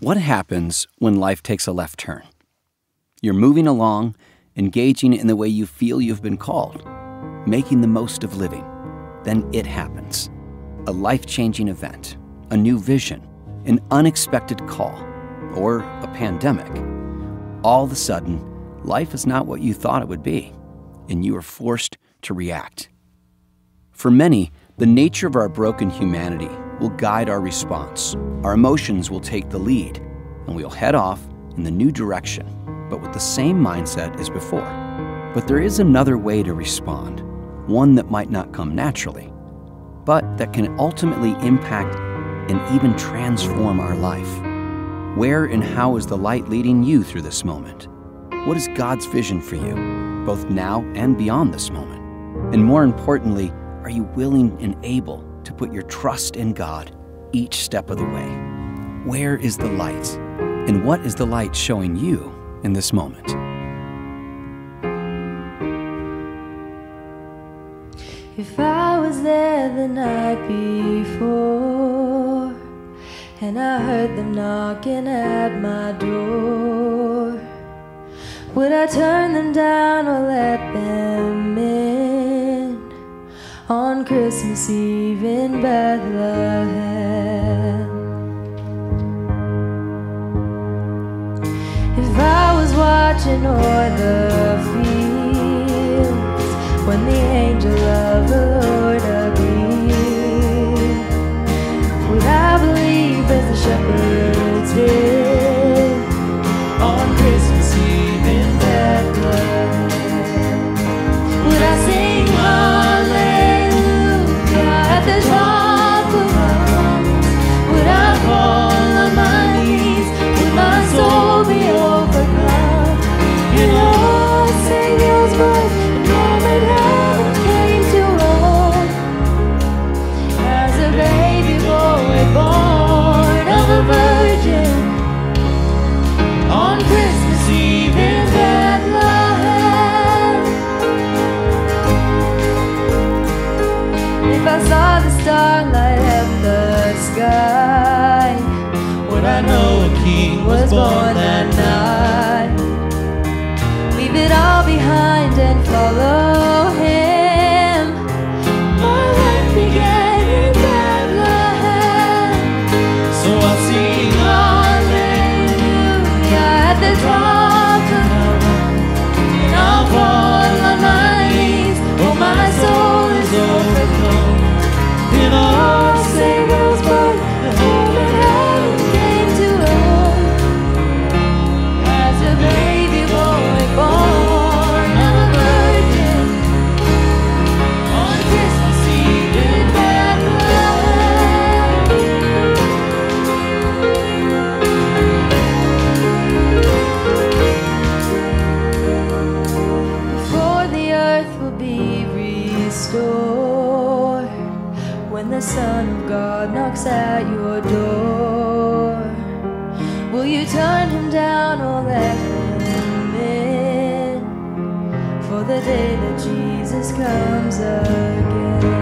What happens when life takes a left turn? You're moving along, engaging in the way you feel you've been called, making the most of living. Then it happens a life changing event, a new vision, an unexpected call, or a pandemic. All of a sudden, life is not what you thought it would be, and you are forced to react. For many, the nature of our broken humanity will guide our response. Our emotions will take the lead, and we'll head off in the new direction, but with the same mindset as before. But there is another way to respond, one that might not come naturally, but that can ultimately impact and even transform our life. Where and how is the light leading you through this moment? What is God's vision for you, both now and beyond this moment? And more importantly, are you willing and able to put your trust in God each step of the way? Where is the light? And what is the light showing you in this moment? If I was there the night before and I heard them knocking at my door, would I turn them down or let them in on Christmas Eve in Bethlehem? If I was watching o'er the fields when the angel of the Lord If I saw the starlight up the sky, would I know a king was born that night? The Son of God knocks at your door. Will you turn him down or let him in for the day that Jesus comes again?